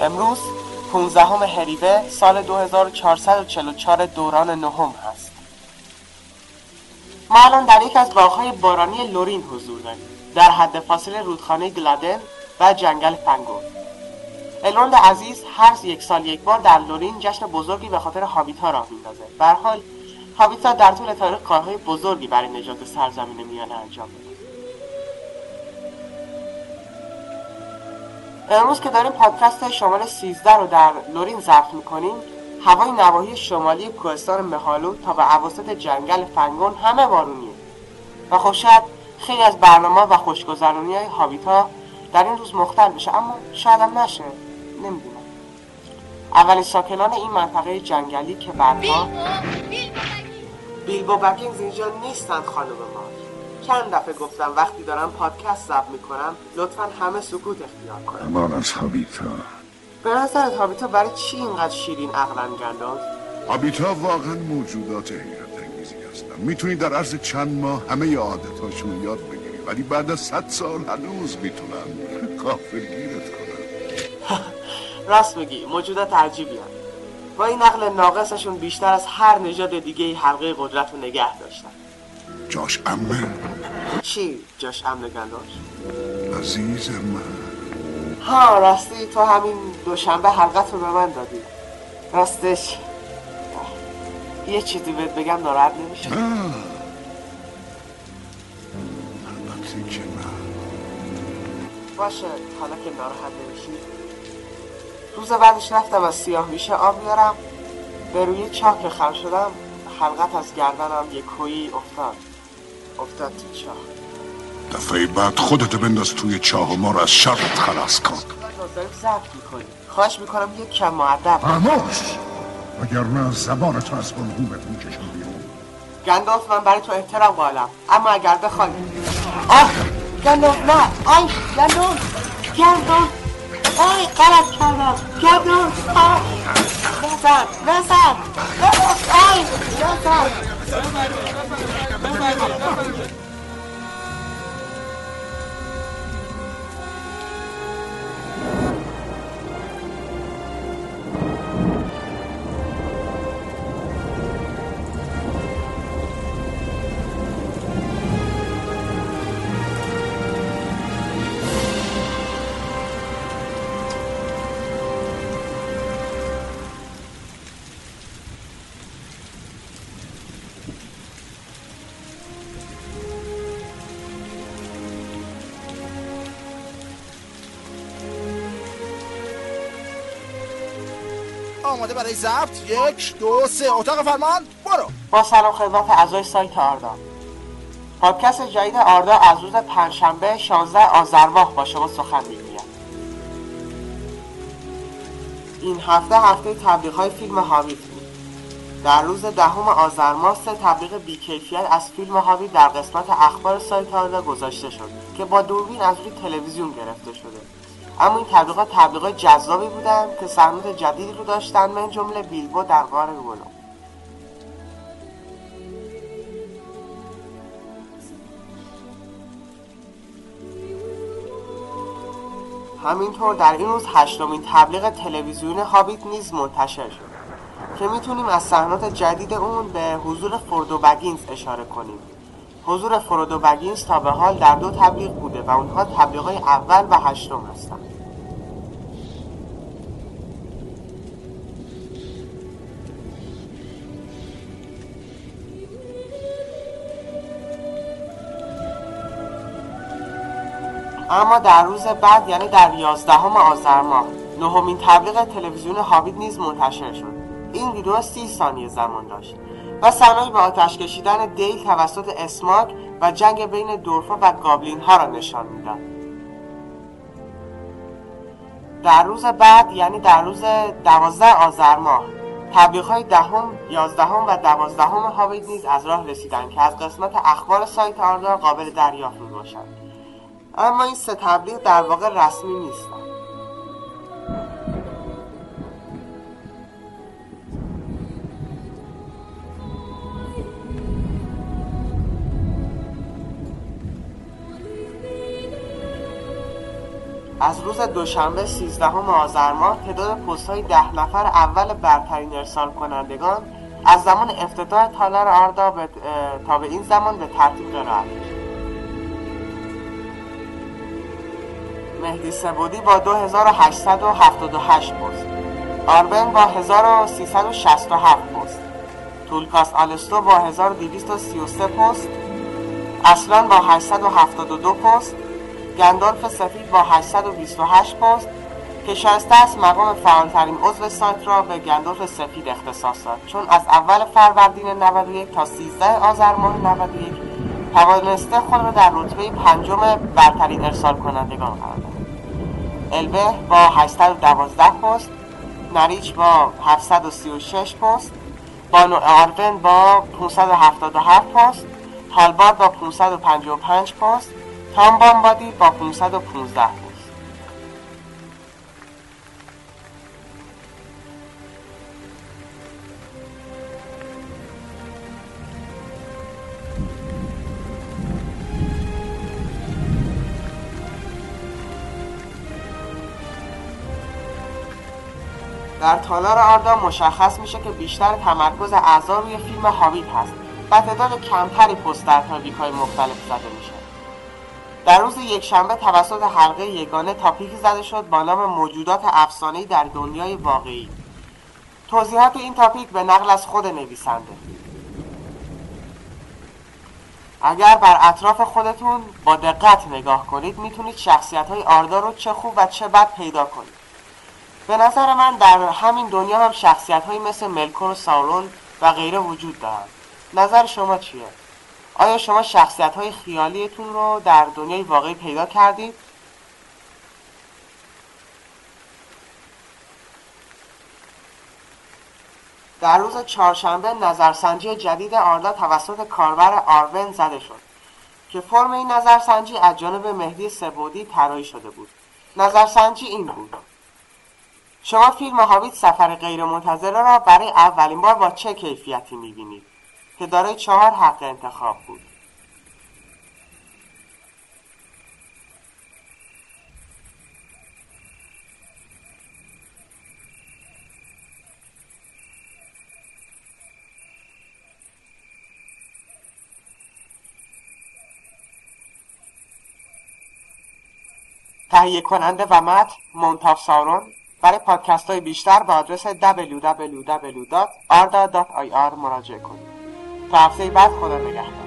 امروز 15 هریوه سال 2444 دوران نهم هست. ما الان در یک از باغهای بارانی لورین حضور داریم. در حد فاصله رودخانه گلادن و جنگل فنگو. الوند عزیز هر یک سال یک بار در لورین جشن بزرگی به خاطر هابیتا راه میندازه. حال هابیتا در طول تاریخ کارهای بزرگی برای نجات سرزمین میانه انجام داده امروز که داریم پادکست شمال 13 رو در لورین ضبط می‌کنیم هوای نواحی شمالی کوهستان مهالو تا به عواسط جنگل فنگون همه بارونیه. و خب شاید خیلی از برنامه و خوشگذرانی های هابیتا در این روز مختل بشه اما شاید هم نشه. نمی‌دونم. اولین ساکنان این منطقه جنگلی که بعدها بیلبو بگینز اینجا نیستند خانم ما چند دفعه گفتم وقتی دارم پادکست ضبط می‌کنم لطفا همه سکوت اختیار کنم. امان از هابیتا. به نظرت هابیتا برای چی اینقدر شیرین عقلا گنداز هابیتا واقعا موجودات حیرت انگیزی هستن می‌تونی در عرض چند ماه همه عادتاشون یاد بگیری ولی بعد از صد سال هنوز می‌تونن کافرگیرت کنن راست میگی موجودات عجیبی هم. با این نقل ناقصشون بیشتر از هر نژاد دیگه حلقه قدرت رو نگه داشتن. جاش امه. چی؟ جاش امن گنداز عزیز من. ها راستی تو همین دوشنبه حلقت رو به من دادی. راستش. یه چیزی بهت بگم ناراحت نمیشه آه. البته که نه. باشه حالا که ناراحت نمیشی. روز بعدش رفتم از سیاه میشه آب میارم. به روی چاک خم شدم. حلقت از گردنم یک کویی افتاد. افتاد تو چاه دفعه بعد خودتو بنداز توی چاه و ما رو از شرط خلاص کن. داریم ضبط می‌کنی. خواهش می‌کنم یک کم معدب خاموش! وگرنه زبان تو از بلغومت می‌کشم بیرون. گندالف من برای تو احترام قائلم. اما اگر بخوای آه! گندالف نه. آی گندالف گندالف آی غلط کردم. گندالف آه. نزن نزن آی نزن なるほど。آماده برای ضبط. یک دو سه. اتاق فرمان. برو. با سلام خدمت اعضای سایت آردا. پادکست جدید آردا از روز پنجشنبه 16 آذر ماه با شما سخن می‌گوید این هفته هفته تبلیغ های فیلم هابیت بود. در روز دهم آذر ماه سه تبلیغ بیکیفیت از فیلم هابیت در قسمت اخبار سایت آردا گذاشته شد که با دوربین از روی تلویزیون گرفته شده. اما این تبلیغات تبلیغات جذابی بودند که سرمایه جدیدی رو داشتن من جمله بیلبو در غار گلو همینطور در این روز هشتمین تبلیغ تلویزیون هابیت نیز منتشر شد که می‌تونیم از صحنات جدید اون به حضور فردو بگینز اشاره کنیم. حضور فرودو بگینز تا به حال در دو تبلیغ بوده و اونها تبلیغ اول و هشتم هستند. اما در روز بعد یعنی در یازدهم آذر ماه نهمین تبلیغ تلویزیون هابیت نیز منتشر شد. این ویدیو سی ثانیه زمان داشت. و صحنه‌ای به آتش کشیدن دیل توسط اسماک و جنگ بین دورفا و گابلین ها را نشان می‌داد در روز بعد یعنی در روز دوازده آذر ماه تبلیغ های دهم، یازدهم و دوازدهم هابیت نیز از راه رسیدند که از قسمت اخبار سایت آردار قابل دریافت می باشند. اما این سه تبلیغ در واقع رسمی نیستند. از روز دوشنبه 13 آذر ماه تعداد پست های ده نفر اول برترین ارسال کنندگان از زمان افتتاح تالار آردا به تا به این زمان به ترتیب قرائت مهدی سبودی با 2878 پست. آربن با 1367 پست. تولکاس آلستو با 1233 پست. اصلان با 872 پست. گندالف سفید با 828 پست که شایسته است مقام فعالترین عضو سایت را به گندالف سفید اختصاص داد. چون از اول فروردین 91 تا 13 آذر ماه 91 توانسته خود را در رتبه پنجم برترین ارسال کنندگان قرار دهد. البه با 812 پست نریچ با 736 پست بانو آرون با 577 پست هالبار با 555 پست تام بامبادی با 515 پست در تالار آردا مشخص میشه که بیشتر تمرکز اعضا روی فیلم هابیت هست و تعداد کمتری پست در تاریک های مختلف زده میشه. در روز یکشنبه توسط حلقه یگانه تاپیکی زده شد با نام موجودات افسانه‌ای در دنیای واقعی. توضیحات این تاپیک به نقل از خود نویسنده. اگر بر اطراف خودتون با دقت نگاه کنید می‌تونید شخصیت های آردا رو چه خوب و چه بد پیدا کنید. به نظر من در همین دنیا هم شخصیت های مثل ملکون و ساورون و غیره وجود دارند نظر شما چیه؟ آیا شما شخصیت های خیالیتون رو در دنیای واقعی پیدا کردید؟ در روز چهارشنبه نظرسنجی جدید آردا توسط کاربر آرون زده شد که فرم این نظرسنجی از جانب مهدی سبودی طراحی شده بود. نظرسنجی این بود. شما فیلم هابیت سفر غیرمنتظره را برای اولین بار با چه کیفیتی می‌بینید؟ که دارای چهار حق انتخاب بود. تهیه کننده و متن منتاف سارون برای پادکست های بیشتر به آدرس www.arda.ir مراجعه کنید. تا هفته بعد خدا نگهدار.